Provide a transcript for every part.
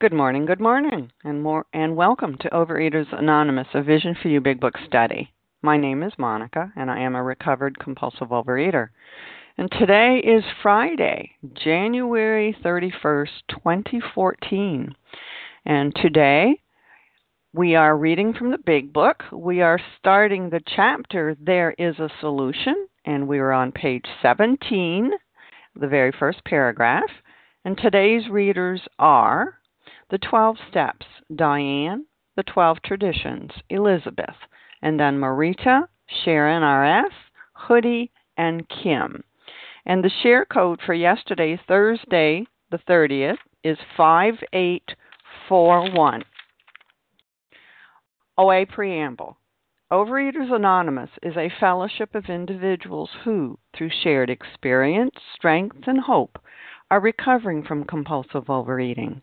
Good morning, good morning, and more and welcome to Overeaters Anonymous, a Vision for You Big Book study. My name is Monica, and I am a recovered compulsive overeater. And today is Friday, January 31st, 2014. And today we are reading from the Big Book. We are starting the chapter There is a Solution, and we are on page 17, the very first paragraph. And today's readers are the 12 Steps, Diane, The 12 Traditions, Elizabeth, and then Marita, Sharon RS, Hoodie, and Kim. And the share code for yesterday, Thursday, the 30th, is 5841. OA Preamble Overeaters Anonymous is a fellowship of individuals who, through shared experience, strength, and hope, are recovering from compulsive overeating.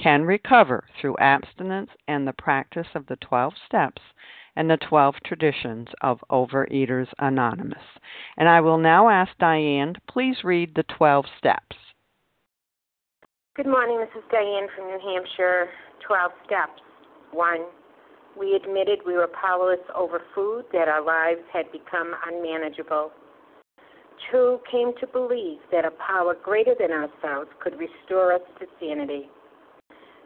can recover through abstinence and the practice of the 12 steps and the 12 traditions of Overeaters Anonymous. And I will now ask Diane please read the 12 steps. Good morning, this is Diane from New Hampshire. 12 steps. 1. We admitted we were powerless over food, that our lives had become unmanageable. 2. Came to believe that a power greater than ourselves could restore us to sanity.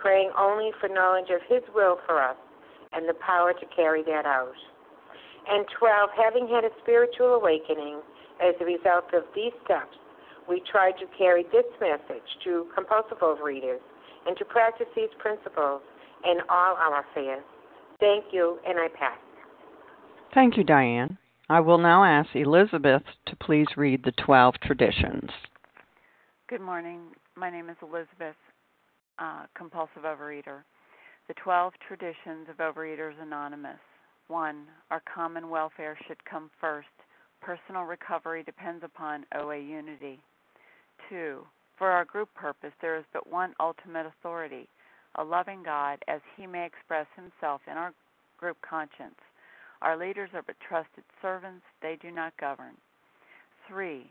praying only for knowledge of His will for us and the power to carry that out. And 12, having had a spiritual awakening as a result of these steps, we try to carry this message to compulsive overeaters and to practice these principles in all our affairs. Thank you, and I pass. Thank you, Diane. I will now ask Elizabeth to please read the 12 traditions. Good morning. My name is Elizabeth uh, compulsive overeater. The 12 traditions of Overeaters Anonymous. 1. Our common welfare should come first. Personal recovery depends upon OA unity. 2. For our group purpose, there is but one ultimate authority a loving God as he may express himself in our group conscience. Our leaders are but trusted servants, they do not govern. 3.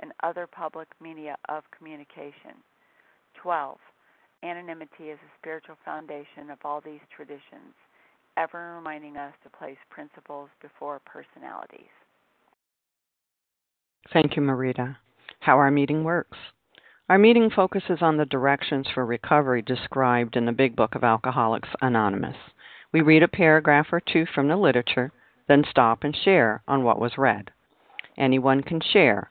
and other public media of communication. 12. Anonymity is a spiritual foundation of all these traditions, ever reminding us to place principles before personalities. Thank you, Marita. How our meeting works. Our meeting focuses on the directions for recovery described in the Big Book of Alcoholics Anonymous. We read a paragraph or two from the literature, then stop and share on what was read. Anyone can share,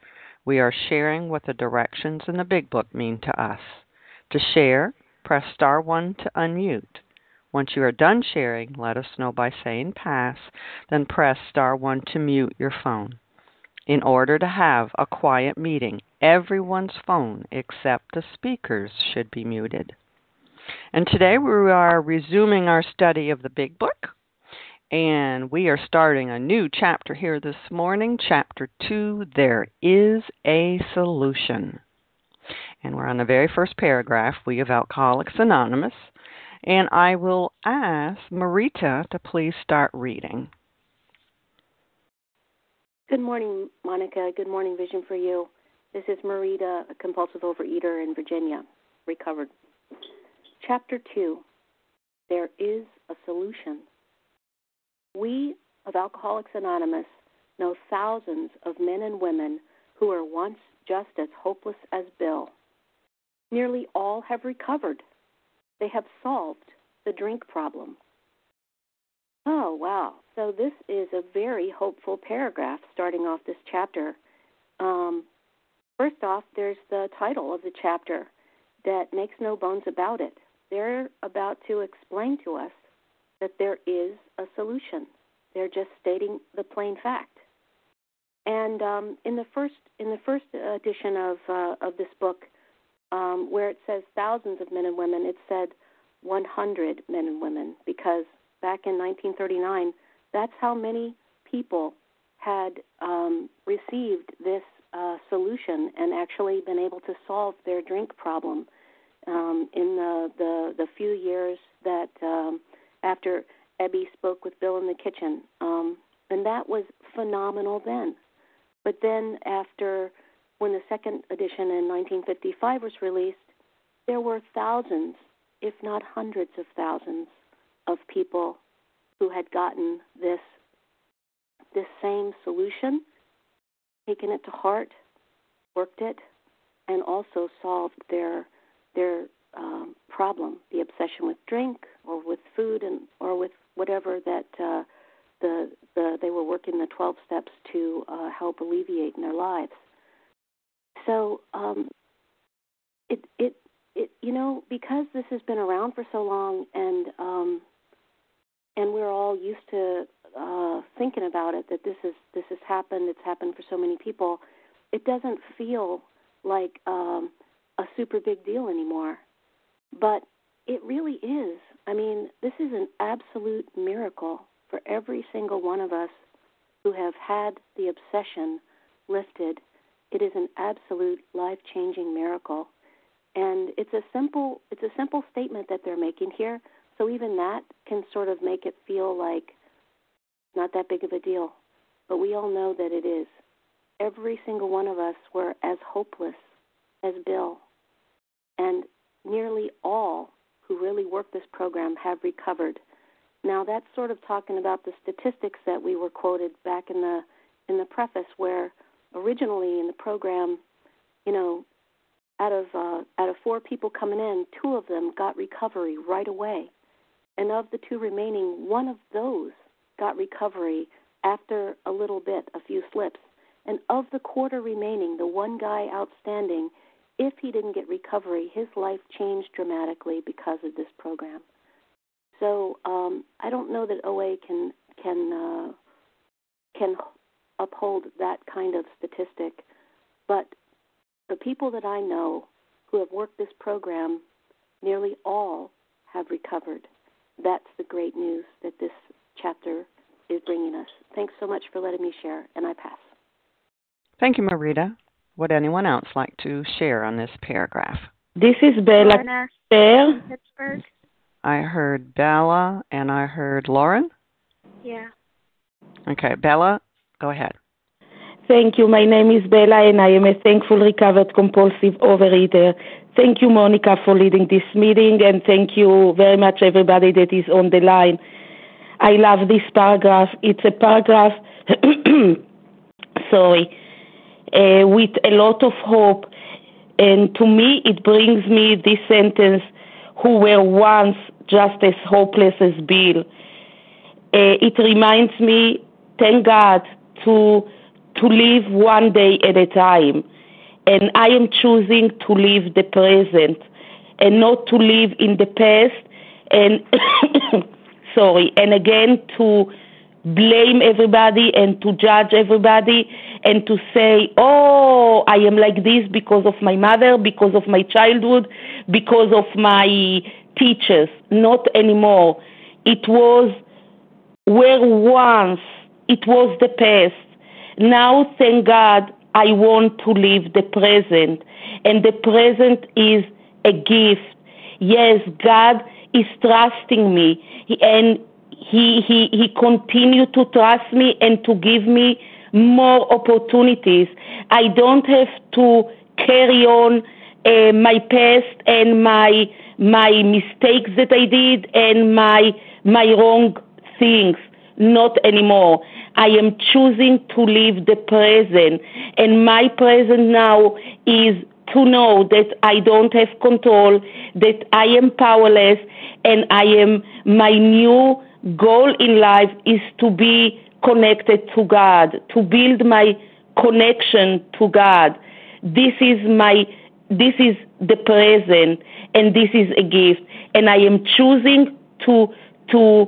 We are sharing what the directions in the Big Book mean to us. To share, press star 1 to unmute. Once you are done sharing, let us know by saying pass, then press star 1 to mute your phone. In order to have a quiet meeting, everyone's phone except the speaker's should be muted. And today we are resuming our study of the Big Book. And we are starting a new chapter here this morning, chapter 2 There is a Solution. And we're on the very first paragraph, We of Alcoholics Anonymous. And I will ask Marita to please start reading. Good morning, Monica. Good morning, Vision for You. This is Marita, a compulsive overeater in Virginia, recovered. Chapter 2 There is a Solution. We of Alcoholics Anonymous know thousands of men and women who were once just as hopeless as Bill. Nearly all have recovered. They have solved the drink problem. Oh, wow. So, this is a very hopeful paragraph starting off this chapter. Um, first off, there's the title of the chapter that makes no bones about it. They're about to explain to us that there is a solution. They're just stating the plain fact. And um, in the first in the first edition of uh, of this book, um, where it says thousands of men and women, it said 100 men and women because back in 1939, that's how many people had um, received this uh, solution and actually been able to solve their drink problem um, in the, the the few years that um, after Ebby spoke with Bill in the kitchen, um, and that was phenomenal then. But then after when the second edition in 1955 was released, there were thousands, if not hundreds of thousands, of people who had gotten this this same solution, taken it to heart, worked it, and also solved their their um, problem, the obsession with drink or food and or with whatever that uh, the the they were working the 12 steps to uh, help alleviate in their lives. So um, it it it you know because this has been around for so long and um, and we're all used to uh, thinking about it that this is this has happened. It's happened for so many people. It doesn't feel like um, a super big deal anymore. But it really is. I mean, this is an absolute miracle for every single one of us who have had the obsession lifted. It is an absolute life-changing miracle. And it's a simple it's a simple statement that they're making here, so even that can sort of make it feel like not that big of a deal. But we all know that it is. Every single one of us were as hopeless as Bill. And nearly all who really work this program have recovered. Now that's sort of talking about the statistics that we were quoted back in the in the preface, where originally in the program, you know, out of uh, out of four people coming in, two of them got recovery right away, and of the two remaining, one of those got recovery after a little bit, a few slips. And of the quarter remaining, the one guy outstanding, if he didn't get recovery, his life changed dramatically because of this program. So um, I don't know that OA can can uh, can uphold that kind of statistic, but the people that I know who have worked this program, nearly all have recovered. That's the great news that this chapter is bringing us. Thanks so much for letting me share, and I pass. Thank you, Marita. Would anyone else like to share on this paragraph? This is Bella Pittsburgh. I heard Bella and I heard Lauren. Yeah. Okay, Bella, go ahead. Thank you. My name is Bella and I am a thankful recovered compulsive overeater. Thank you, Monica, for leading this meeting and thank you very much, everybody that is on the line. I love this paragraph. It's a paragraph, sorry, uh, with a lot of hope. And to me, it brings me this sentence who were once just as hopeless as Bill. Uh, it reminds me, thank God, to to live one day at a time, and I am choosing to live the present and not to live in the past. And sorry, and again to blame everybody and to judge everybody and to say, oh, I am like this because of my mother, because of my childhood, because of my teachers. Not anymore. It was where once it was the past. Now, thank God, I want to live the present. And the present is a gift. Yes, God is trusting me. And he, he, he continued to trust me and to give me more opportunities. I don't have to carry on uh, my past and my my mistakes that I did and my my wrong things. Not anymore. I am choosing to live the present, and my present now is to know that I don't have control, that I am powerless, and I am my new goal in life is to be connected to God, to build my connection to God. This is my this is the present and this is a gift and I am choosing to to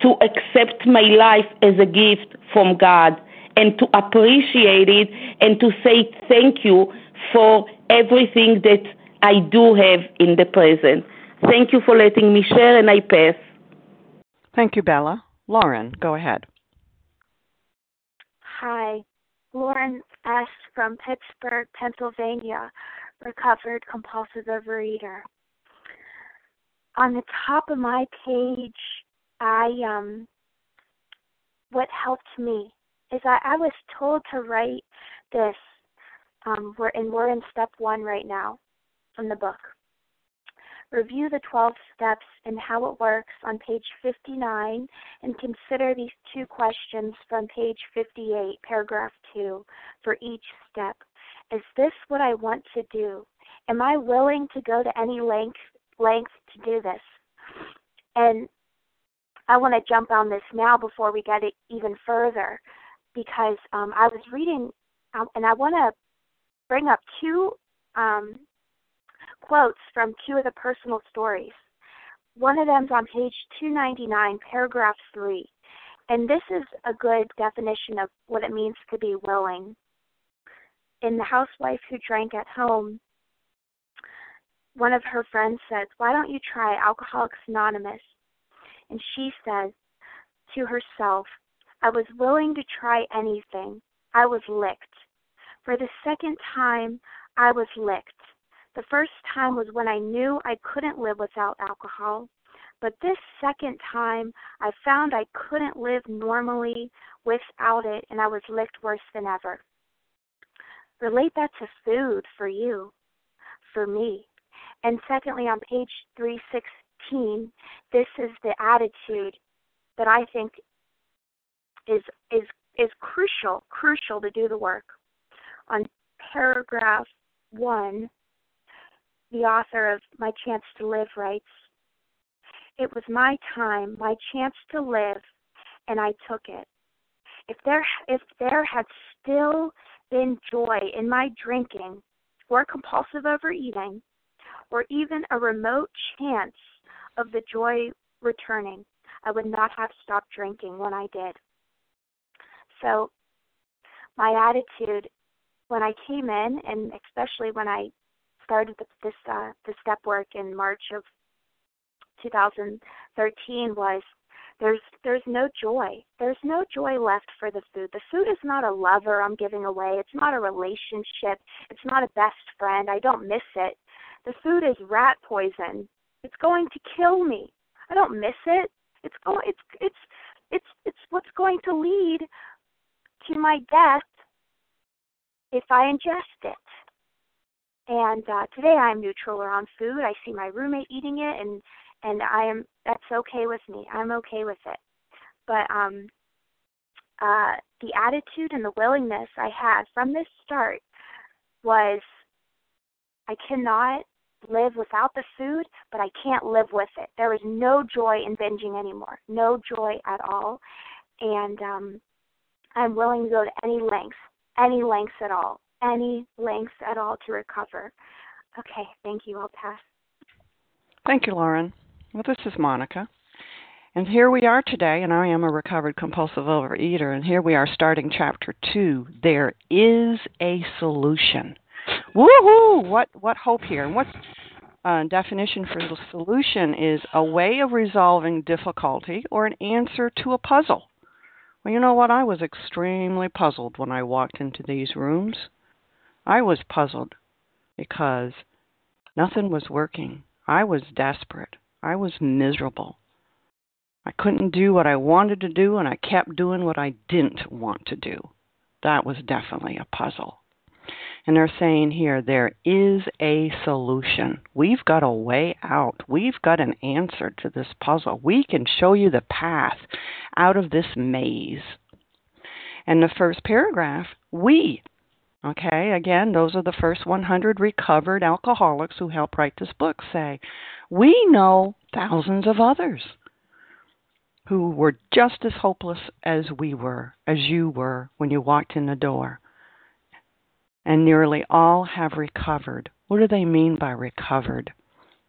to accept my life as a gift from God and to appreciate it and to say thank you for everything that I do have in the present. Thank you for letting me share and I pass. Thank you, Bella. Lauren, go ahead. Hi, Lauren S. from Pittsburgh, Pennsylvania, recovered compulsive overeater. On the top of my page, I um, what helped me is I, I was told to write this. Um, we're and we're in step one right now from the book. Review the 12 steps and how it works on page 59 and consider these two questions from page 58, paragraph 2, for each step. Is this what I want to do? Am I willing to go to any length length to do this? And I want to jump on this now before we get it even further because um, I was reading um, and I want to bring up two um, quotes from two of the personal stories. One of them's on page 299, paragraph 3. And this is a good definition of what it means to be willing. In The Housewife Who Drank at Home, one of her friends says, Why don't you try Alcoholics Anonymous? And she says to herself, I was willing to try anything. I was licked. For the second time, I was licked. The first time was when I knew I couldn't live without alcohol. But this second time, I found I couldn't live normally without it, and I was licked worse than ever. Relate that to food for you, for me. and secondly, on page 316, this is the attitude that I think is is is crucial crucial to do the work. On paragraph one, the author of My Chance to Live writes, "It was my time, my chance to live, and I took it. If there if there had still been joy in my drinking or compulsive overeating, or even a remote chance of the joy returning, I would not have stopped drinking when I did. So, my attitude when I came in, and especially when I started the, this uh, the step work in March of 2013, was there's there's no joy. There's no joy left for the food. The food is not a lover I'm giving away. It's not a relationship. It's not a best friend. I don't miss it. The food is rat poison. It's going to kill me. I don't miss it. It's going it's it's it's it's what's going to lead to my death if I ingest it. And uh, today I'm neutral around food. I see my roommate eating it, and and I am that's okay with me. I'm okay with it. But um, uh, the attitude and the willingness I had from this start was I cannot live without the food, but I can't live with it. There is no joy in binging anymore, no joy at all. And um, I'm willing to go to any lengths, any lengths at all, any lengths at all to recover. Okay, thank you. I'll pass. Thank you, Lauren. Well, this is Monica. And here we are today, and I am a recovered compulsive overeater, and here we are starting chapter two. There is a solution. Woohoo! What what hope here? And what's uh, definition for the solution is a way of resolving difficulty or an answer to a puzzle. Well, you know what? I was extremely puzzled when I walked into these rooms. I was puzzled because nothing was working. I was desperate. I was miserable. I couldn't do what I wanted to do, and I kept doing what I didn't want to do. That was definitely a puzzle. And they're saying here there is a solution. We've got a way out. We've got an answer to this puzzle. We can show you the path out of this maze. And the first paragraph, we. Okay, again, those are the first 100 recovered alcoholics who helped write this book say, we know thousands of others who were just as hopeless as we were, as you were when you walked in the door. And nearly all have recovered. What do they mean by recovered?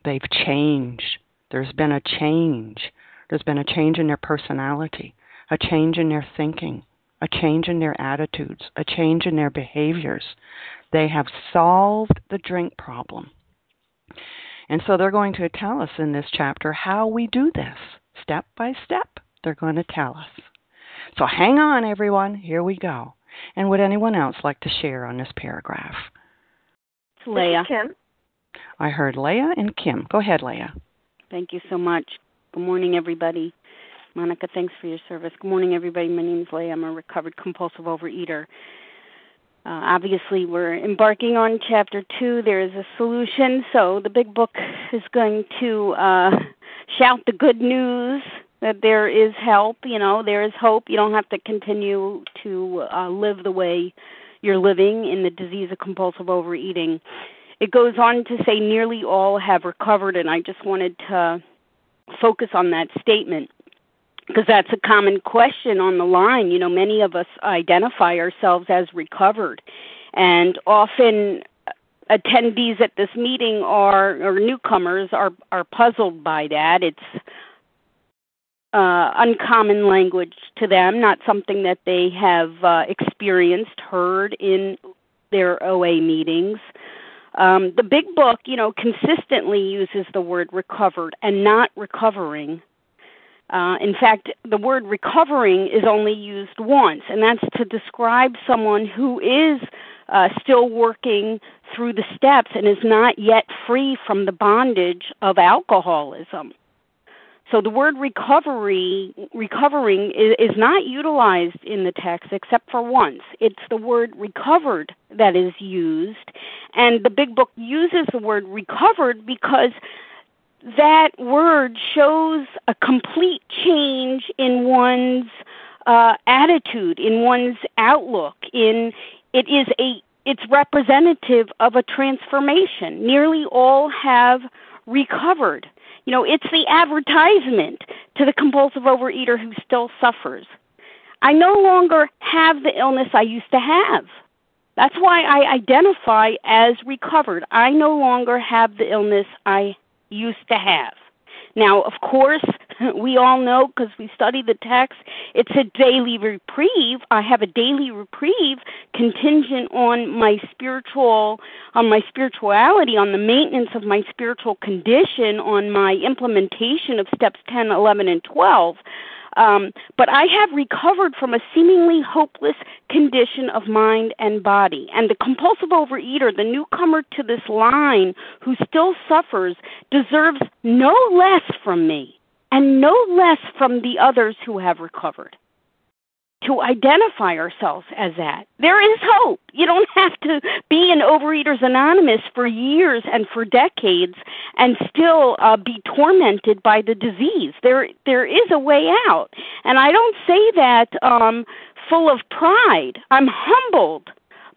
They've changed. There's been a change. There's been a change in their personality, a change in their thinking, a change in their attitudes, a change in their behaviors. They have solved the drink problem. And so they're going to tell us in this chapter how we do this. Step by step, they're going to tell us. So hang on, everyone. Here we go. And would anyone else like to share on this paragraph? It's Leah. Kim. I heard Leah and Kim. Go ahead, Leah. Thank you so much. Good morning, everybody. Monica, thanks for your service. Good morning, everybody. My name is Leah. I'm a recovered compulsive overeater. Uh, obviously, we're embarking on chapter two. There is a solution, so the big book is going to uh, shout the good news that there is help. You know, there is hope. You don't have to continue to uh, live the way you're living in the disease of compulsive overeating. It goes on to say nearly all have recovered, and I just wanted to focus on that statement because that's a common question on the line. You know, many of us identify ourselves as recovered, and often attendees at this meeting are or newcomers are are puzzled by that. It's uh, uncommon language to them, not something that they have uh, experienced, heard in their OA meetings. Um, the big book, you know, consistently uses the word recovered and not recovering uh, in fact, the word recovering is only used once, and that's to describe someone who is uh, still working through the steps and is not yet free from the bondage of alcoholism. So the word recovery, recovering, is, is not utilized in the text except for once. It's the word recovered that is used, and the Big Book uses the word recovered because that word shows a complete change in one's uh, attitude, in one's outlook. In it is a it's representative of a transformation. Nearly all have recovered. You know, it's the advertisement to the compulsive overeater who still suffers. I no longer have the illness I used to have. That's why I identify as recovered. I no longer have the illness I used to have. Now, of course, we all know because we study the text, it's a daily reprieve. I have a daily reprieve contingent on my spiritual, on my spirituality, on the maintenance of my spiritual condition, on my implementation of steps 10, 11, and 12. Um, but I have recovered from a seemingly hopeless condition of mind and body. And the compulsive overeater, the newcomer to this line who still suffers, deserves no less from me and no less from the others who have recovered to identify ourselves as that. There is hope. You don't have to be an Overeaters Anonymous for years and for decades and still uh, be tormented by the disease. There, there is a way out, and I don't say that um, full of pride. I'm humbled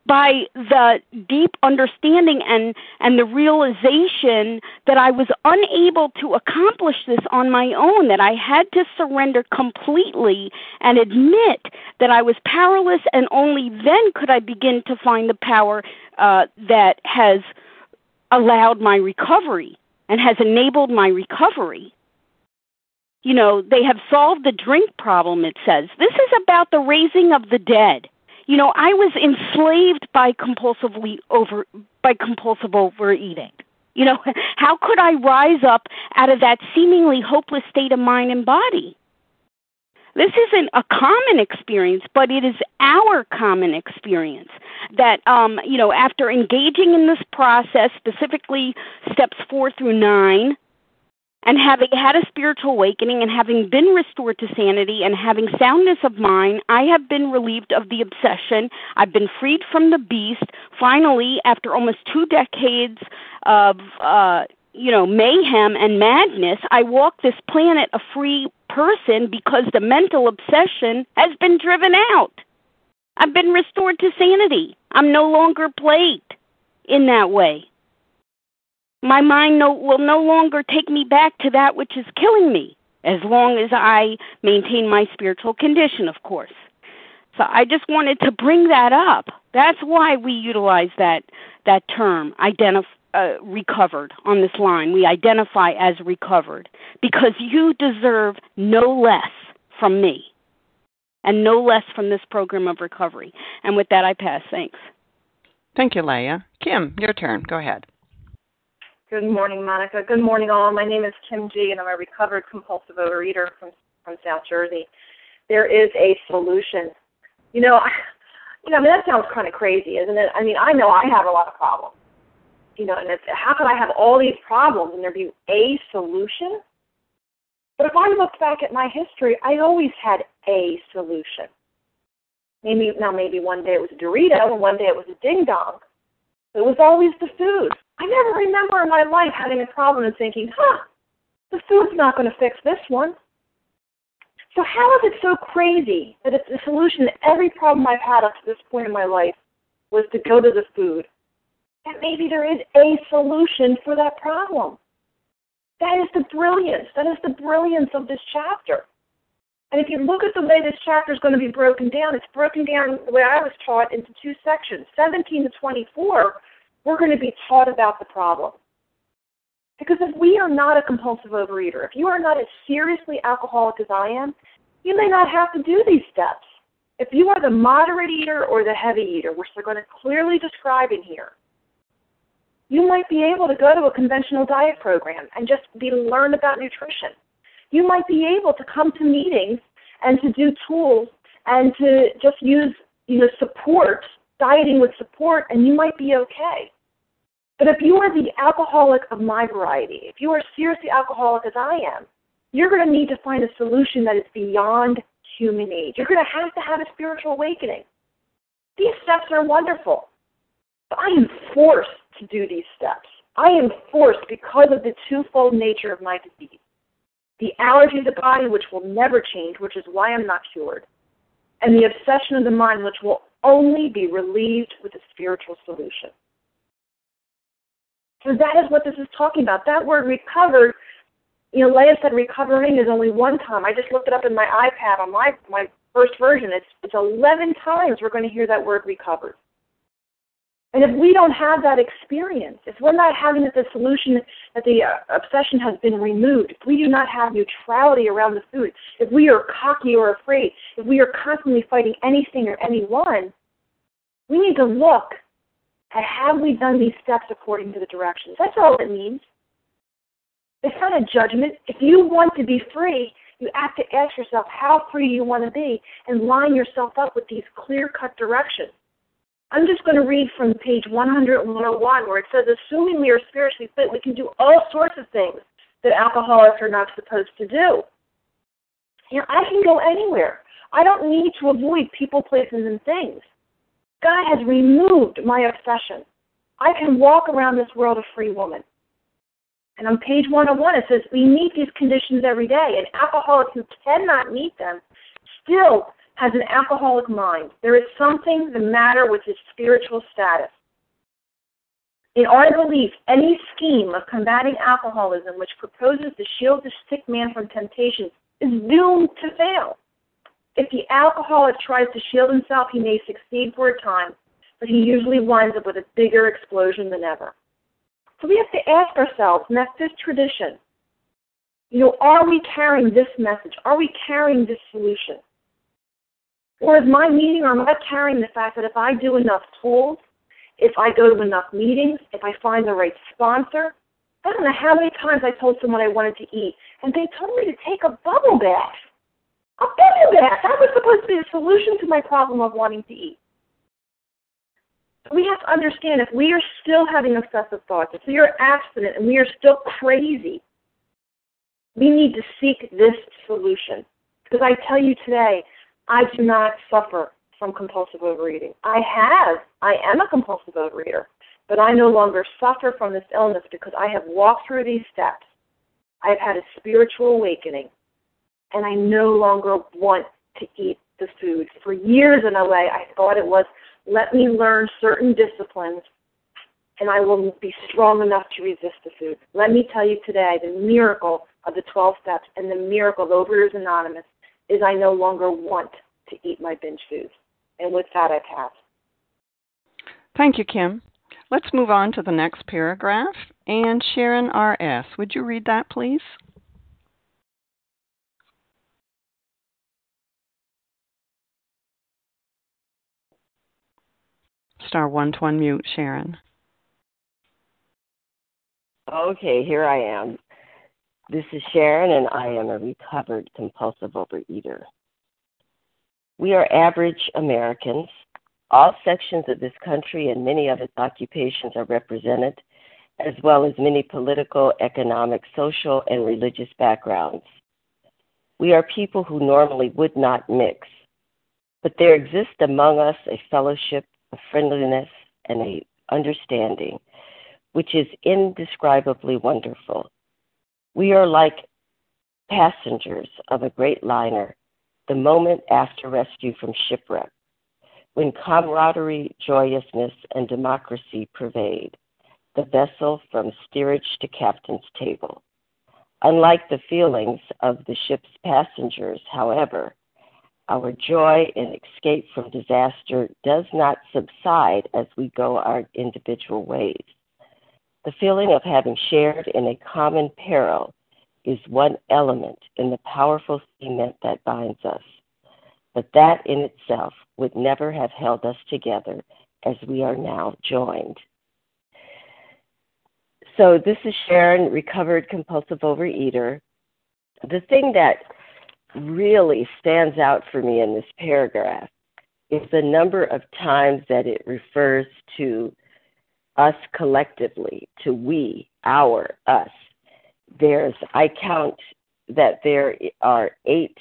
by the deep understanding and and the realization that I was unable to accomplish this on my own that I had to surrender completely and admit that I was powerless and only then could I begin to find the power uh, that has allowed my recovery and has enabled my recovery. You know they have solved the drink problem it says. This is about the raising of the dead you know, I was enslaved by compulsively over by compulsive overeating. You know, how could I rise up out of that seemingly hopeless state of mind and body? This isn't a common experience, but it is our common experience that, um, you know, after engaging in this process, specifically steps four through nine, and having had a spiritual awakening and having been restored to sanity and having soundness of mind, I have been relieved of the obsession. I've been freed from the beast. Finally, after almost two decades of, uh, you know, mayhem and madness, I walk this planet a free person because the mental obsession has been driven out. I've been restored to sanity. I'm no longer plagued in that way. My mind no, will no longer take me back to that which is killing me, as long as I maintain my spiritual condition, of course. So I just wanted to bring that up. That's why we utilize that that term, identify. Uh, recovered on this line. We identify as recovered because you deserve no less from me and no less from this program of recovery. And with that, I pass. Thanks. Thank you, Leah. Kim, your turn. Go ahead. Good morning, Monica. Good morning, all. My name is Kim G, and I'm a recovered compulsive overeater from from South Jersey. There is a solution. You know, I, you know, I mean, that sounds kind of crazy, isn't it? I mean, I know I have a lot of problems. You know, and it's, how could I have all these problems and there be a solution? But if I look back at my history, I always had a solution. Maybe now, maybe one day it was a Dorito, and one day it was a ding dong. It was always the food. I never remember in my life having a problem and thinking, huh, the food's not going to fix this one. So how is it so crazy that it's the solution to every problem I've had up to this point in my life was to go to the food? And maybe there is a solution for that problem. That is the brilliance. That is the brilliance of this chapter. And if you look at the way this chapter is going to be broken down, it's broken down the way I was taught into two sections. 17 to 24 we're going to be taught about the problem. Because if we are not a compulsive overeater, if you are not as seriously alcoholic as I am, you may not have to do these steps. If you are the moderate eater or the heavy eater, which they're going to clearly describe in here, you might be able to go to a conventional diet program and just be learn about nutrition. You might be able to come to meetings and to do tools and to just use you know support dieting with support and you might be okay. But if you are the alcoholic of my variety, if you are seriously alcoholic as I am, you're going to need to find a solution that is beyond human aid You're going to have to have a spiritual awakening. These steps are wonderful. But I am forced to do these steps. I am forced because of the twofold nature of my disease. The allergy of the body, which will never change, which is why I'm not cured, and the obsession of the mind, which will only be relieved with a spiritual solution. So that is what this is talking about. That word recovered, you know, Leah said recovering is only one time. I just looked it up in my iPad on my my first version. It's it's eleven times we're going to hear that word recovered. And if we don't have that experience, if we're not having the solution that the uh, obsession has been removed, if we do not have neutrality around the food, if we are cocky or afraid, if we are constantly fighting anything or anyone, we need to look at have we done these steps according to the directions. That's all it means. It's not a judgment. If you want to be free, you have to ask yourself how free you want to be and line yourself up with these clear cut directions. I'm just going to read from page 100 and 101 where it says, assuming we are spiritually fit, we can do all sorts of things that alcoholics are not supposed to do. You know, I can go anywhere. I don't need to avoid people, places, and things. God has removed my obsession. I can walk around this world a free woman. And on page 101, it says, We meet these conditions every day. and alcoholics who cannot meet them still has an alcoholic mind. There is something the matter with his spiritual status. In our belief, any scheme of combating alcoholism which proposes to shield the sick man from temptation is doomed to fail. If the alcoholic tries to shield himself, he may succeed for a time, but he usually winds up with a bigger explosion than ever. So we have to ask ourselves, in that fifth tradition, you know, are we carrying this message? Are we carrying this solution? Or is my meeting, or am I carrying the fact that if I do enough tools, if I go to enough meetings, if I find the right sponsor, I don't know how many times I told someone I wanted to eat, and they told me to take a bubble bath. A bubble bath! That was supposed to be the solution to my problem of wanting to eat. We have to understand if we are still having obsessive thoughts, if we are abstinent and we are still crazy, we need to seek this solution. Because I tell you today, I do not suffer from compulsive overeating. I have. I am a compulsive overeater. But I no longer suffer from this illness because I have walked through these steps. I have had a spiritual awakening. And I no longer want to eat the food. For years in a way, I thought it was let me learn certain disciplines and I will be strong enough to resist the food. Let me tell you today the miracle of the 12 steps and the miracle of Overeaters Anonymous is I no longer want to eat my binge foods. And with that, I pass. Thank you, Kim. Let's move on to the next paragraph. And Sharon R.S., would you read that, please? Star one to unmute, Sharon. Okay, here I am. This is Sharon, and I am a recovered compulsive overeater. We are average Americans. All sections of this country and many of its occupations are represented, as well as many political, economic, social, and religious backgrounds. We are people who normally would not mix, but there exists among us a fellowship, a friendliness, and a understanding, which is indescribably wonderful. We are like passengers of a great liner the moment after rescue from shipwreck, when camaraderie, joyousness, and democracy pervade the vessel from steerage to captain's table. Unlike the feelings of the ship's passengers, however, our joy in escape from disaster does not subside as we go our individual ways. The feeling of having shared in a common peril is one element in the powerful cement that binds us. But that in itself would never have held us together as we are now joined. So, this is Sharon, recovered compulsive overeater. The thing that really stands out for me in this paragraph is the number of times that it refers to us collectively, to we, our, us. There's, I count that there are eight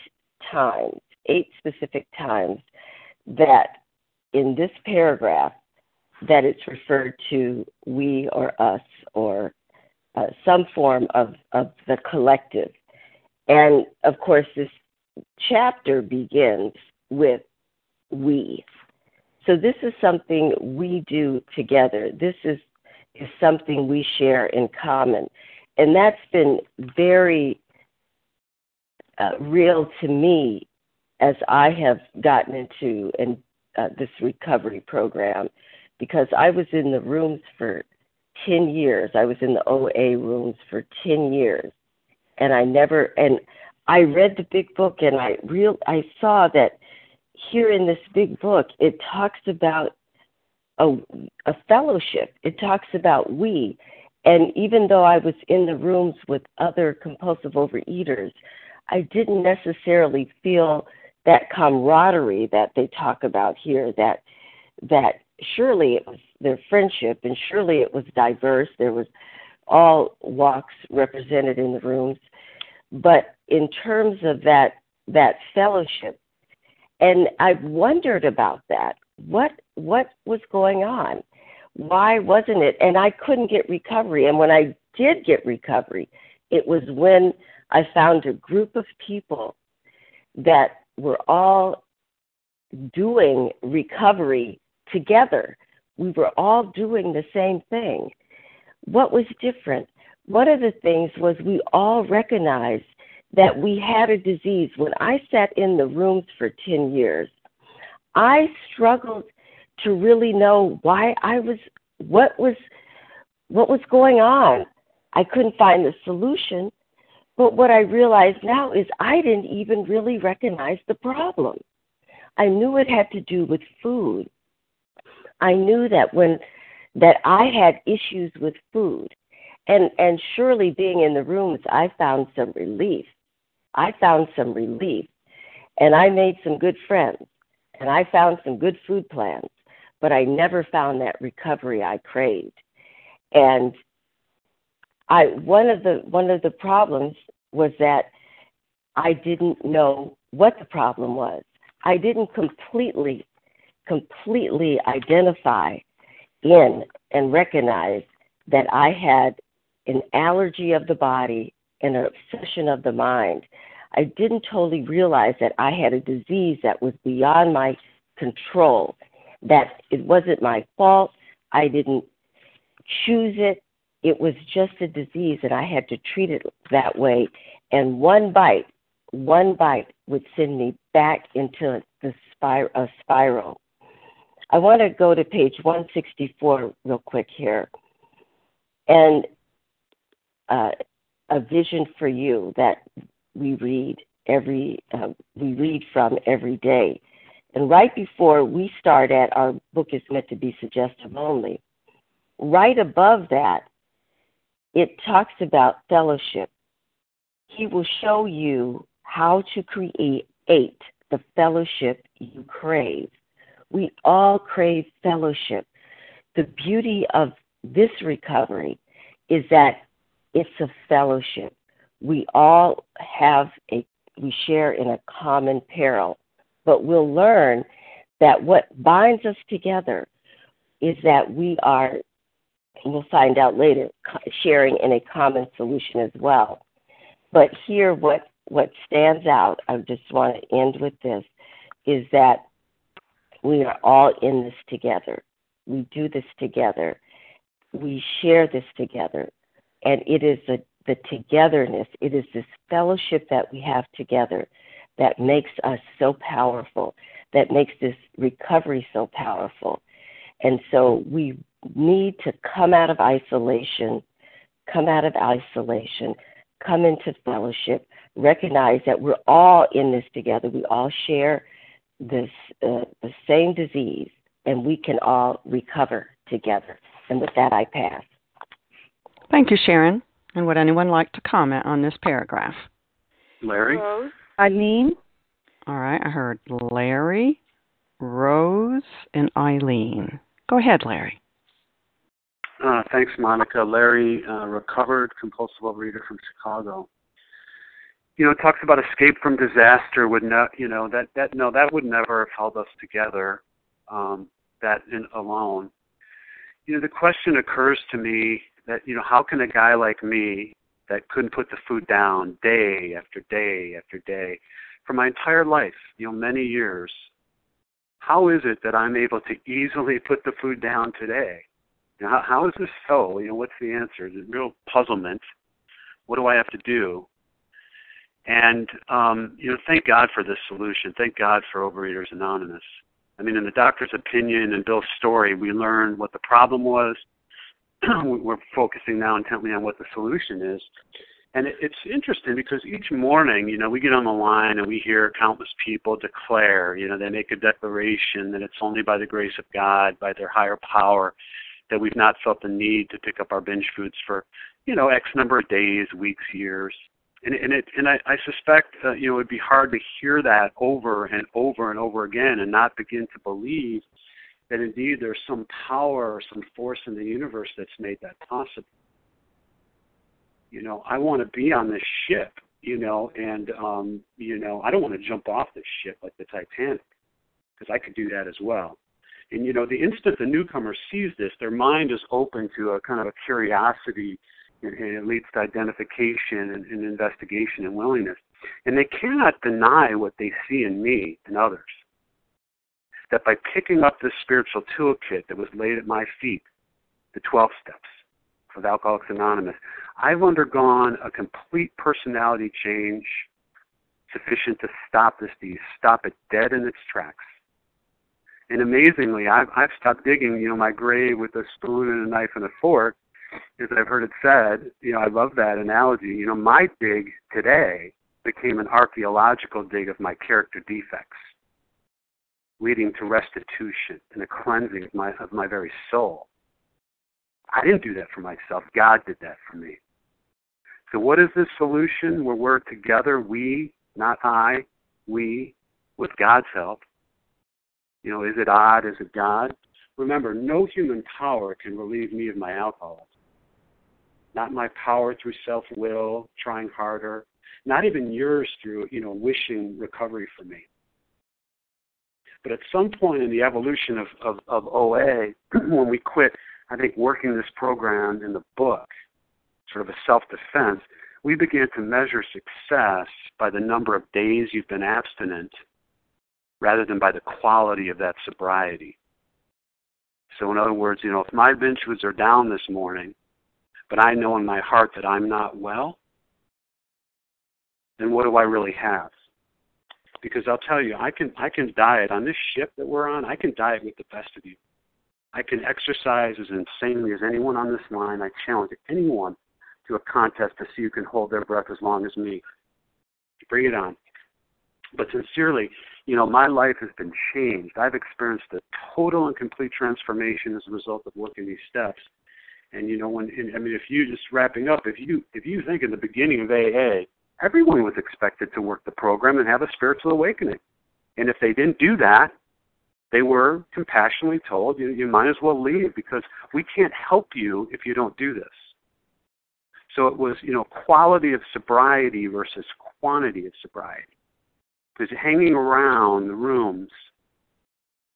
times, eight specific times that in this paragraph that it's referred to we or us or uh, some form of, of the collective. And of course, this chapter begins with we. So this is something we do together. This is is something we share in common. And that's been very uh, real to me as I have gotten into and uh, this recovery program because I was in the rooms for 10 years. I was in the OA rooms for 10 years. And I never and I read the big book and I real I saw that here in this big book it talks about a, a fellowship. It talks about we. And even though I was in the rooms with other compulsive overeaters, I didn't necessarily feel that camaraderie that they talk about here. That that surely it was their friendship, and surely it was diverse. There was all walks represented in the rooms, but in terms of that that fellowship, and I've wondered about that what what was going on? Why wasn't it? And I couldn't get recovery. And when I did get recovery, it was when I found a group of people that were all doing recovery together. We were all doing the same thing. What was different? One of the things was we all recognized that we had a disease. When I sat in the rooms for 10 years, I struggled to really know why I was what was what was going on. I couldn't find the solution. But what I realize now is I didn't even really recognize the problem. I knew it had to do with food. I knew that when that I had issues with food. And and surely being in the rooms I found some relief. I found some relief. And I made some good friends and I found some good food plans, but I never found that recovery I craved. And I one of the one of the problems was that I didn't know what the problem was. I didn't completely completely identify in and recognize that I had an allergy of the body and an obsession of the mind I didn't totally realize that I had a disease that was beyond my control, that it wasn't my fault. I didn't choose it. It was just a disease, and I had to treat it that way. And one bite, one bite would send me back into the spir- a spiral. I want to go to page 164 real quick here. And uh, a vision for you that we read every uh, we read from every day. And right before we start at our book is meant to be suggestive only. Right above that, it talks about fellowship. He will show you how to create the fellowship you crave. We all crave fellowship. The beauty of this recovery is that it's a fellowship. We all have a we share in a common peril but we'll learn that what binds us together is that we are we'll find out later sharing in a common solution as well. But here what what stands out i just want to end with this is that we are all in this together. We do this together. We share this together and it is a the togetherness. It is this fellowship that we have together that makes us so powerful, that makes this recovery so powerful. And so we need to come out of isolation, come out of isolation, come into fellowship, recognize that we're all in this together. We all share this uh, the same disease, and we can all recover together. And with that, I pass. Thank you, Sharon. And would anyone like to comment on this paragraph? Larry? Rose. Eileen? All right, I heard Larry, Rose, and Eileen. Go ahead, Larry. Uh, thanks, Monica. Larry, uh, recovered compulsive overeater from Chicago. you know, it talks about escape from disaster would not, you know, that that no, that would never have held us together. Um, that in, alone. You know, the question occurs to me that you know, how can a guy like me that couldn't put the food down day after day after day for my entire life, you know, many years, how is it that I'm able to easily put the food down today? You know, how, how is this so? You know, what's the answer? A real puzzlement. What do I have to do? And um, you know, thank God for this solution. Thank God for Overeaters Anonymous. I mean, in the doctor's opinion and Bill's story, we learned what the problem was. We're focusing now intently on what the solution is. And it's interesting because each morning, you know, we get on the line and we hear countless people declare, you know, they make a declaration that it's only by the grace of God, by their higher power, that we've not felt the need to pick up our binge foods for, you know, X number of days, weeks, years and and it and I, I suspect uh, you know it would be hard to hear that over and over and over again and not begin to believe that indeed there's some power or some force in the universe that's made that possible. You know, I want to be on this ship, you know, and um, you know, I don't want to jump off this ship like the Titanic because I could do that as well. And you know, the instant the newcomer sees this, their mind is open to a kind of a curiosity and, it leads to identification and, and investigation and willingness. And they cannot deny what they see in me and others. That by picking up this spiritual toolkit that was laid at my feet, the 12 steps of Alcoholics Anonymous, I've undergone a complete personality change sufficient to stop this disease, stop it dead in its tracks. And amazingly, I've, I've stopped digging, you know, my grave with a spoon and a knife and a fork, as I've heard it said, you know, I love that analogy. You know, my dig today became an archaeological dig of my character defects, leading to restitution and a cleansing of my of my very soul. I didn't do that for myself. God did that for me. So what is this solution where we're together, we, not I, we, with God's help? You know, is it odd? Is it God? Remember, no human power can relieve me of my alcoholism not my power through self will, trying harder, not even yours through, you know, wishing recovery for me. But at some point in the evolution of, of, of OA, when we quit, I think, working this program in the book, sort of a self defense, we began to measure success by the number of days you've been abstinent rather than by the quality of that sobriety. So, in other words, you know, if my foods are down this morning, but I know in my heart that I'm not well, then what do I really have? Because I'll tell you, I can I can diet on this ship that we're on. I can diet with the best of you. I can exercise as insanely as anyone on this line. I challenge anyone to a contest to see who can hold their breath as long as me. Bring it on. But sincerely, you know, my life has been changed. I've experienced a total and complete transformation as a result of working these steps. And you know, when and, I mean, if you just wrapping up, if you if you think in the beginning of AA, everyone was expected to work the program and have a spiritual awakening, and if they didn't do that, they were compassionately told, you, you might as well leave because we can't help you if you don't do this. So it was, you know, quality of sobriety versus quantity of sobriety. Because hanging around the rooms,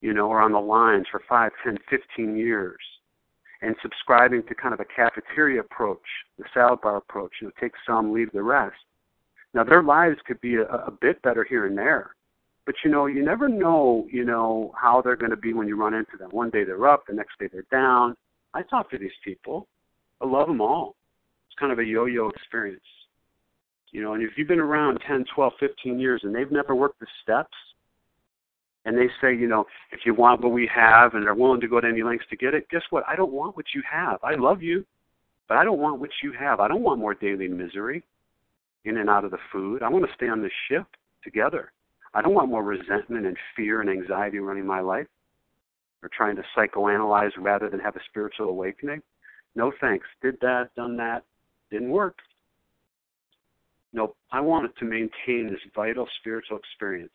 you know, or on the lines for five, ten, fifteen years, and subscribing to kind of a cafeteria approach, the salad bar approach, you know, take some, leave the rest. Now their lives could be a, a bit better here and there, but you know, you never know, you know, how they're going to be when you run into them. One day they're up, the next day they're down. I talk to these people. I love them all. It's kind of a yo-yo experience. You know, and if you've been around 10, 12, 15 years and they've never worked the steps, and they say, you know, if you want what we have and are willing to go to any lengths to get it, guess what? I don't want what you have. I love you, but I don't want what you have. I don't want more daily misery in and out of the food. I want to stay on this ship together. I don't want more resentment and fear and anxiety running my life or trying to psychoanalyze rather than have a spiritual awakening. No thanks. Did that, done that, didn't work. Nope. I wanted to maintain this vital spiritual experience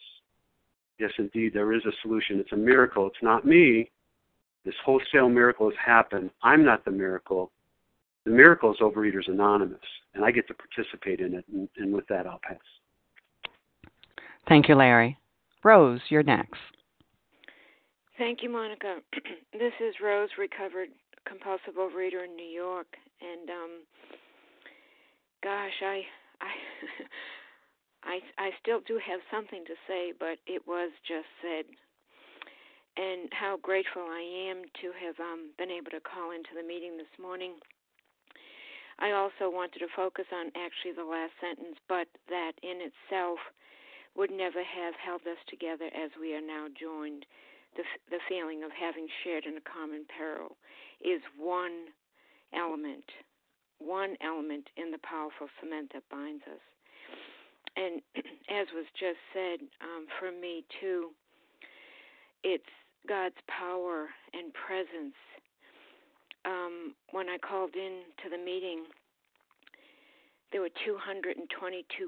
yes, indeed, there is a solution. It's a miracle. It's not me. This wholesale miracle has happened. I'm not the miracle. The miracle is Overeaters Anonymous, and I get to participate in it. And, and with that, I'll pass. Thank you, Larry. Rose, you're next. Thank you, Monica. this is Rose, recovered compulsive overeater in New York, and um, gosh, I, I, I, I still do have something to say, but it was just said, and how grateful I am to have um, been able to call into the meeting this morning. I also wanted to focus on actually the last sentence, but that in itself would never have held us together as we are now joined. The, the feeling of having shared in a common peril is one element, one element in the powerful cement that binds us. And as was just said, um, for me too, it's God's power and presence. Um, when I called in to the meeting, there were 222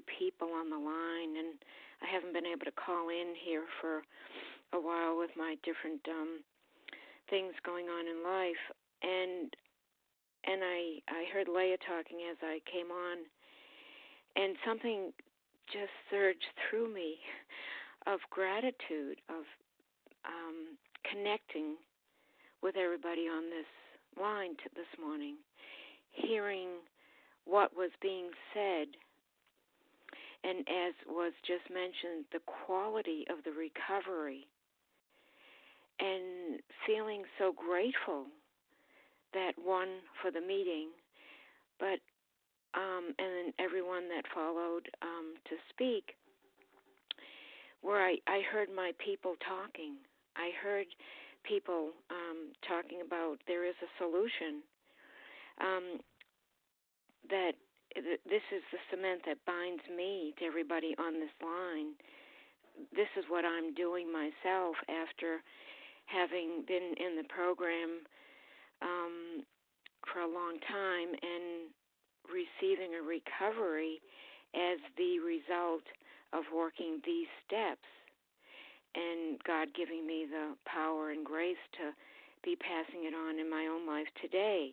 people on the line, and I haven't been able to call in here for a while with my different um, things going on in life. And and I I heard Leah talking as I came on, and something just surged through me of gratitude of um, connecting with everybody on this line to this morning, hearing what was being said, and as was just mentioned, the quality of the recovery, and feeling so grateful that one for the meeting, but um, and everyone that followed um, to speak, where I, I heard my people talking. I heard people um, talking about there is a solution. Um, that this is the cement that binds me to everybody on this line. This is what I'm doing myself after having been in the program um, for a long time and receiving a recovery as the result of working these steps and God giving me the power and grace to be passing it on in my own life today.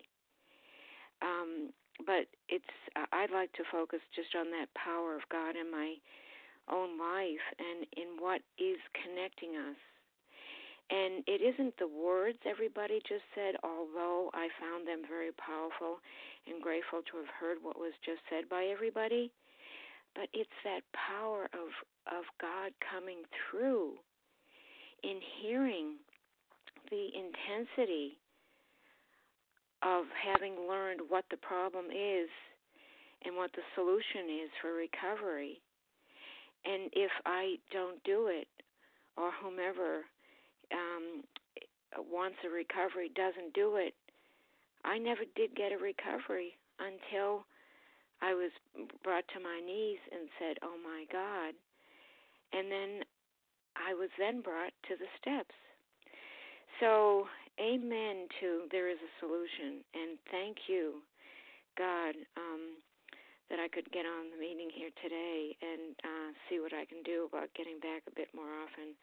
Um, but it's I'd like to focus just on that power of God in my own life and in what is connecting us. And it isn't the words everybody just said, although I found them very powerful and grateful to have heard what was just said by everybody. But it's that power of of God coming through in hearing the intensity of having learned what the problem is and what the solution is for recovery. And if I don't do it, or whomever um, wants a recovery doesn't do it, I never did get a recovery until I was brought to my knees and said, "Oh my God," and then I was then brought to the steps. So amen to there is a solution, and thank you, God, um, that I could get on the meeting here today and uh, see what I can do about getting back a bit more often.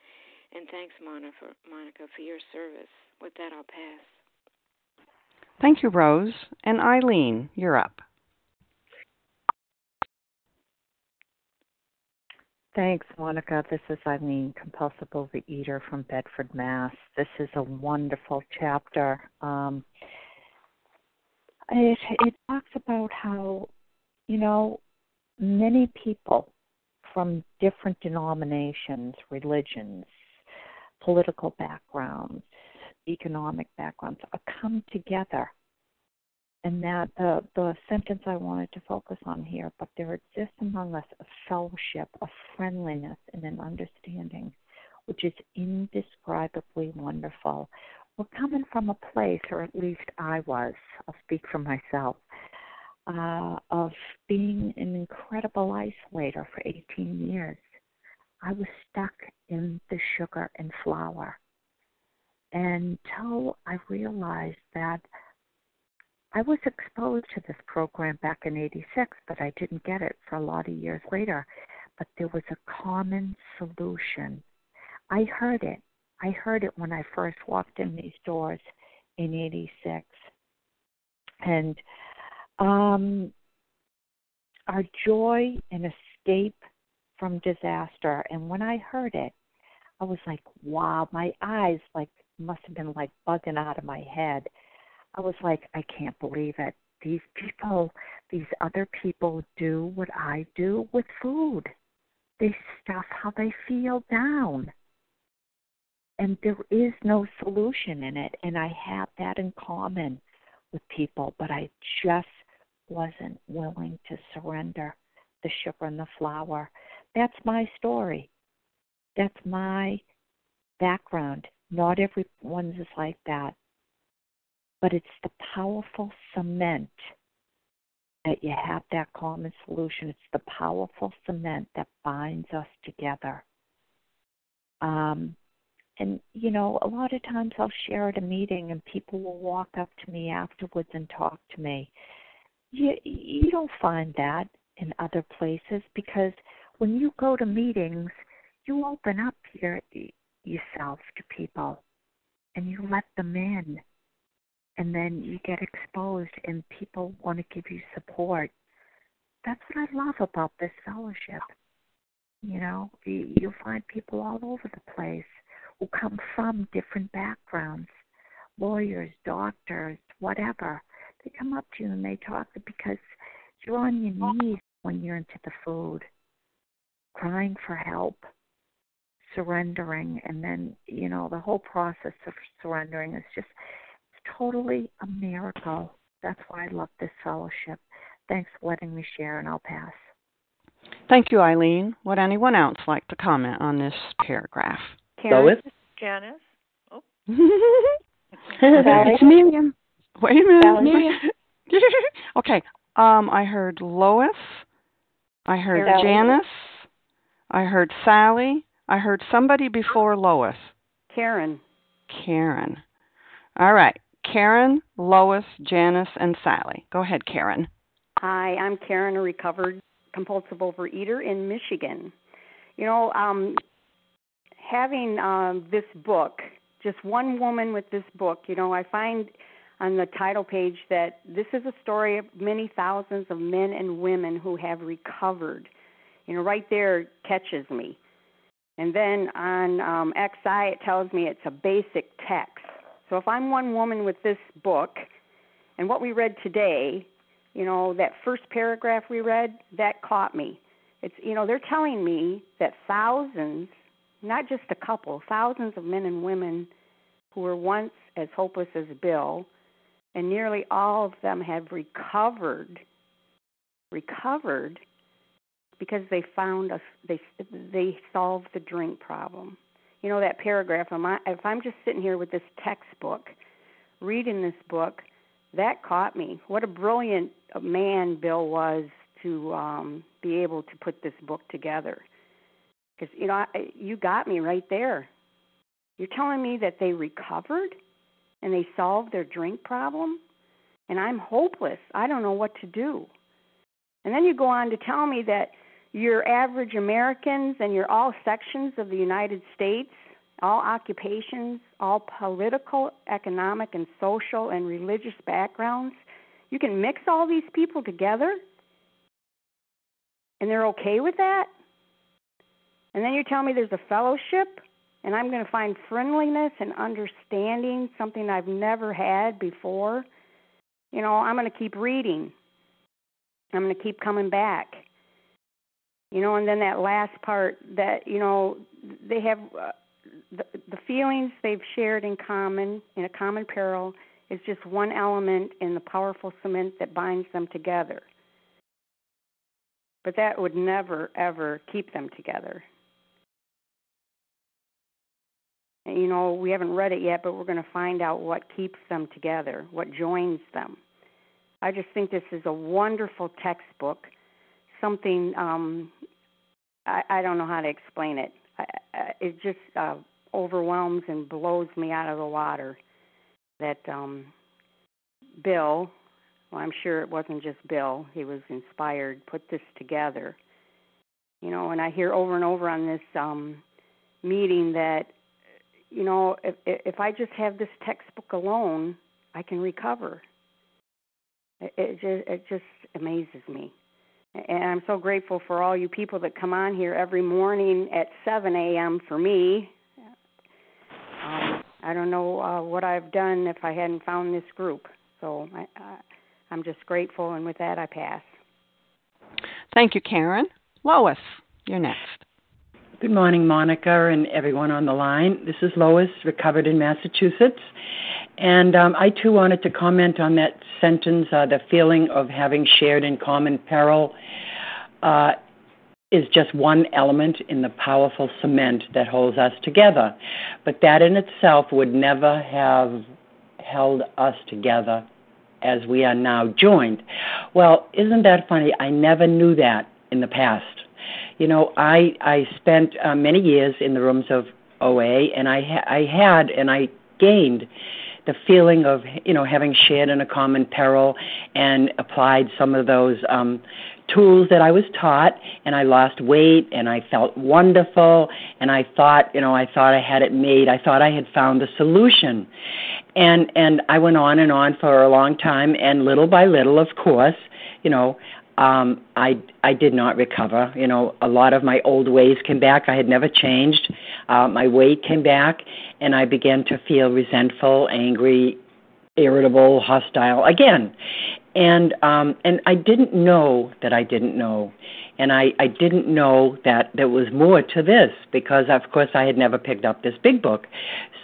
And thanks, Monica, for, Monica, for your service. With that, I'll pass. Thank you, Rose. And Eileen, you're up. Thanks, Monica. This is Eileen, compulsive overeater from Bedford, Mass. This is a wonderful chapter. Um, it, it talks about how, you know, many people from different denominations, religions, political backgrounds, economic backgrounds, come together and that the the sentence I wanted to focus on here, but there exists among us a fellowship, a friendliness, and an understanding, which is indescribably wonderful. We're coming from a place, or at least I was, I'll speak for myself, uh, of being an incredible isolator for 18 years. I was stuck in the sugar and flour until I realized that I was exposed to this program back in 86, but I didn't get it for a lot of years later. But there was a common solution. I heard it. I heard it when I first walked in these doors in 86. And um, our joy and escape from disaster. And when I heard it, I was like, wow, my eyes like must have been like bugging out of my head. I was like, I can't believe it. These people, these other people do what I do with food. They stuff how they feel down. And there is no solution in it. And I have that in common with people, but I just wasn't willing to surrender the sugar and the flour. That's my story. That's my background. Not everyone's is like that. But it's the powerful cement that you have that common solution. It's the powerful cement that binds us together. Um, and you know, a lot of times I'll share at a meeting, and people will walk up to me afterwards and talk to me. You you don't find that in other places because when you go to meetings, you open up your yourself to people, and you let them in, and then you get exposed, and people want to give you support. That's what I love about this fellowship. You know, you'll find people all over the place who come from different backgrounds lawyers, doctors, whatever. They come up to you and they talk because you're on your knees when you're into the food, crying for help, surrendering, and then, you know, the whole process of surrendering is just totally a miracle. That's why I love this fellowship. Thanks for letting me share, and I'll pass. Thank you, Eileen. Would anyone else like to comment on this paragraph? Karen, Lois? Janice. Oh. it's Miriam. Wait a minute. Sally. Miriam. okay. Um, I heard Lois. I heard Sally. Janice. I heard Sally. I heard somebody before Lois. Karen. Karen. All right. Karen, Lois, Janice, and Sally. Go ahead, Karen. Hi, I'm Karen, a recovered compulsive overeater in Michigan. You know, um, having um, this book, just one woman with this book, you know, I find on the title page that this is a story of many thousands of men and women who have recovered. You know, right there catches me. And then on um, XI, it tells me it's a basic text. So if I'm one woman with this book, and what we read today, you know, that first paragraph we read, that caught me. It's, you know, they're telling me that thousands, not just a couple, thousands of men and women who were once as hopeless as Bill, and nearly all of them have recovered, recovered because they found a they they solved the drink problem. You know that paragraph. If I'm just sitting here with this textbook, reading this book, that caught me. What a brilliant man Bill was to um, be able to put this book together. Because you know, I, you got me right there. You're telling me that they recovered and they solved their drink problem, and I'm hopeless. I don't know what to do. And then you go on to tell me that you're average Americans and you're all sections of the United States, all occupations, all political, economic, and social and religious backgrounds. You can mix all these people together and they're okay with that? And then you tell me there's a fellowship and I'm going to find friendliness and understanding, something I've never had before. You know, I'm going to keep reading. I'm going to keep coming back you know and then that last part that you know they have uh, the, the feelings they've shared in common in a common peril is just one element in the powerful cement that binds them together. But that would never ever keep them together. And, you know we haven't read it yet but we're going to find out what keeps them together what joins them. I just think this is a wonderful textbook something um I, I don't know how to explain it. I, I, it just uh, overwhelms and blows me out of the water that um Bill, well I'm sure it wasn't just Bill, he was inspired put this together. You know, and I hear over and over on this um meeting that you know, if if I just have this textbook alone, I can recover. It, it just it just amazes me, and I'm so grateful for all you people that come on here every morning at 7 a.m. for me. Um, I don't know uh, what I've done if I hadn't found this group. So I, uh, I'm just grateful, and with that, I pass. Thank you, Karen. Lois, you're next. Good morning, Monica, and everyone on the line. This is Lois, recovered in Massachusetts. And um, I too wanted to comment on that sentence uh, the feeling of having shared in common peril uh, is just one element in the powerful cement that holds us together. But that in itself would never have held us together as we are now joined. Well, isn't that funny? I never knew that in the past. You know, I I spent uh, many years in the rooms of OA, and I ha- I had and I gained the feeling of you know having shared in a common peril and applied some of those um tools that I was taught and I lost weight and I felt wonderful and I thought, you know, I thought I had it made. I thought I had found the solution. And and I went on and on for a long time and little by little, of course, you know, um I I did not recover. You know, a lot of my old ways came back. I had never changed. Uh my weight came back and I began to feel resentful, angry, irritable, hostile again and um and I didn't know that I didn't know. And I I didn't know that there was more to this because of course I had never picked up this big book.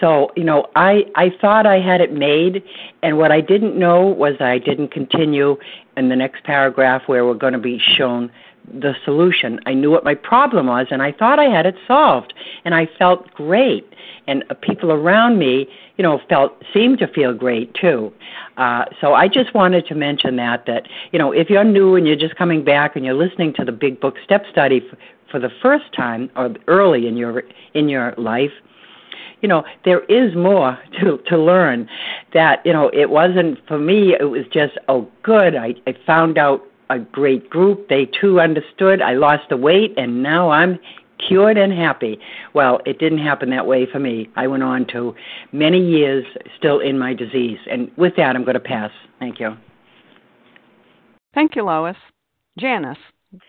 So you know I I thought I had it made. And what I didn't know was I didn't continue in the next paragraph where we're going to be shown the solution. I knew what my problem was and I thought I had it solved. And I felt great and people around me, you know, felt seemed to feel great too. Uh so I just wanted to mention that that, you know, if you're new and you're just coming back and you're listening to the Big Book Step Study f- for the first time or early in your in your life, you know there is more to to learn that you know it wasn't for me it was just oh good i i found out a great group. They too understood. I lost the weight, and now I'm cured and happy. Well, it didn't happen that way for me. I went on to many years still in my disease. And with that, I'm going to pass. Thank you. Thank you, Lois. Janice,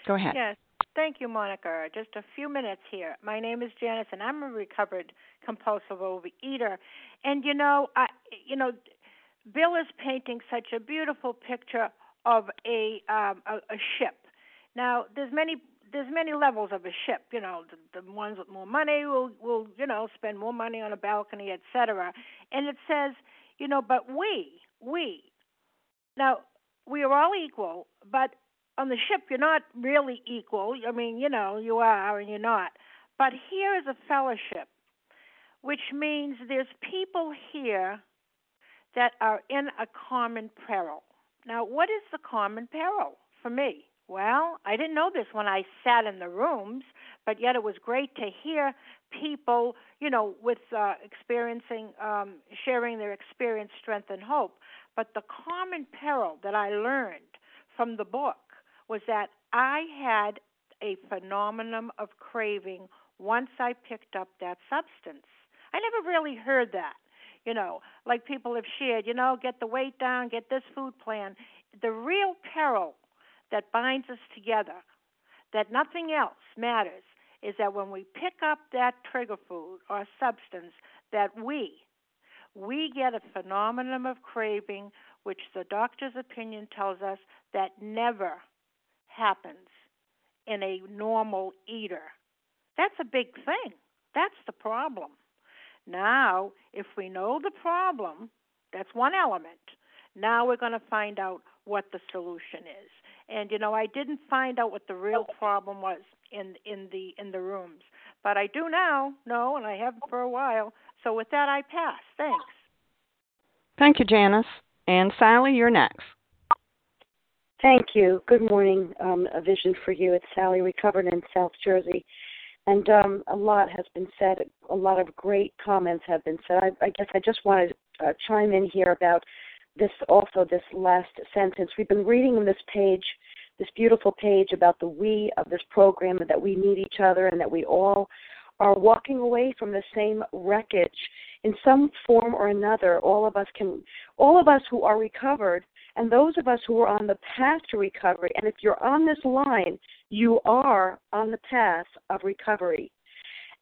go ahead. Yes. Thank you, Monica. Just a few minutes here. My name is Janice, and I'm a recovered compulsive overeater. And you know, I, you know, Bill is painting such a beautiful picture of a um, a, a ship. Now, there's many there's many levels of a ship. You know, the, the ones with more money will will you know spend more money on a balcony, etc. And it says, you know, but we we now we are all equal, but on the ship you're not really equal. I mean, you know, you are and you're not. But here is a fellowship, which means there's people here that are in a common peril. Now, what is the common peril for me? Well, I didn't know this when I sat in the rooms, but yet it was great to hear people, you know, with uh, experiencing, um, sharing their experience, strength, and hope. But the common peril that I learned from the book was that I had a phenomenon of craving once I picked up that substance. I never really heard that you know, like people have shared, you know, get the weight down, get this food plan. The real peril that binds us together, that nothing else matters, is that when we pick up that trigger food or substance, that we, we get a phenomenon of craving, which the doctor's opinion tells us that never happens in a normal eater. That's a big thing. That's the problem. Now, if we know the problem, that's one element. Now we're going to find out what the solution is. And you know, I didn't find out what the real problem was in in the in the rooms, but I do now know, and I have for a while. So with that, I pass. Thanks. Thank you, Janice. And Sally, you're next. Thank you. Good morning. Um, a vision for you. It's Sally, recovered in South Jersey. And um, a lot has been said. A lot of great comments have been said. I, I guess I just want to uh, chime in here about this also this last sentence. We've been reading in this page, this beautiful page about the we of this program, that we need each other, and that we all are walking away from the same wreckage in some form or another. All of us can, all of us who are recovered And those of us who are on the path to recovery, and if you're on this line, you are on the path of recovery.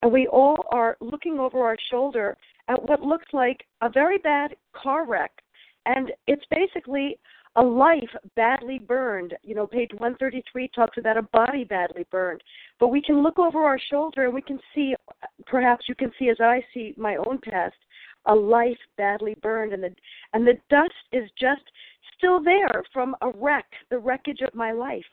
And we all are looking over our shoulder at what looks like a very bad car wreck. And it's basically a life badly burned. You know, page 133 talks about a body badly burned. But we can look over our shoulder and we can see, perhaps you can see as I see my own past, a life badly burned, and the and the dust is just still there from a wreck, the wreckage of my life.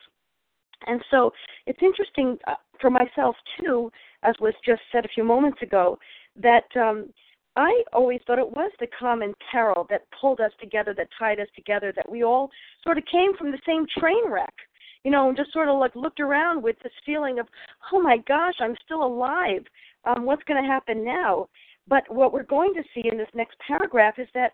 And so it's interesting uh, for myself too, as was just said a few moments ago, that um, I always thought it was the common peril that pulled us together, that tied us together, that we all sort of came from the same train wreck, you know, and just sort of like looked around with this feeling of, oh my gosh, I'm still alive. Um, what's going to happen now? But what we're going to see in this next paragraph is that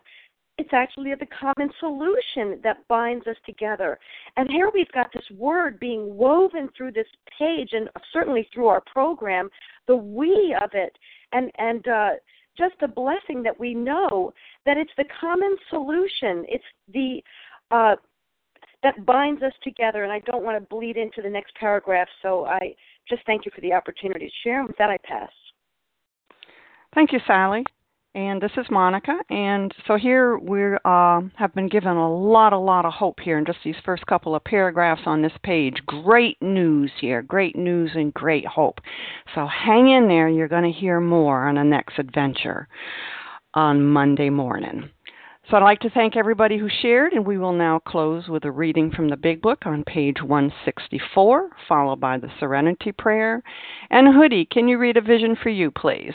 it's actually the common solution that binds us together. And here we've got this word being woven through this page and certainly through our program, the we of it. And and uh just a blessing that we know that it's the common solution. It's the uh, that binds us together. And I don't want to bleed into the next paragraph, so I just thank you for the opportunity to share. And with that, I pass. Thank you, Sally. And this is Monica. And so here we uh, have been given a lot, a lot of hope here in just these first couple of paragraphs on this page. Great news here, great news and great hope. So hang in there. You're going to hear more on the next adventure on Monday morning. So I'd like to thank everybody who shared, and we will now close with a reading from the Big Book on page 164, followed by the Serenity Prayer. And Hoodie, can you read a vision for you, please?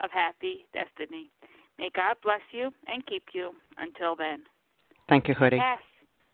of happy destiny. May God bless you and keep you until then. Thank you, Hoodie. Yes.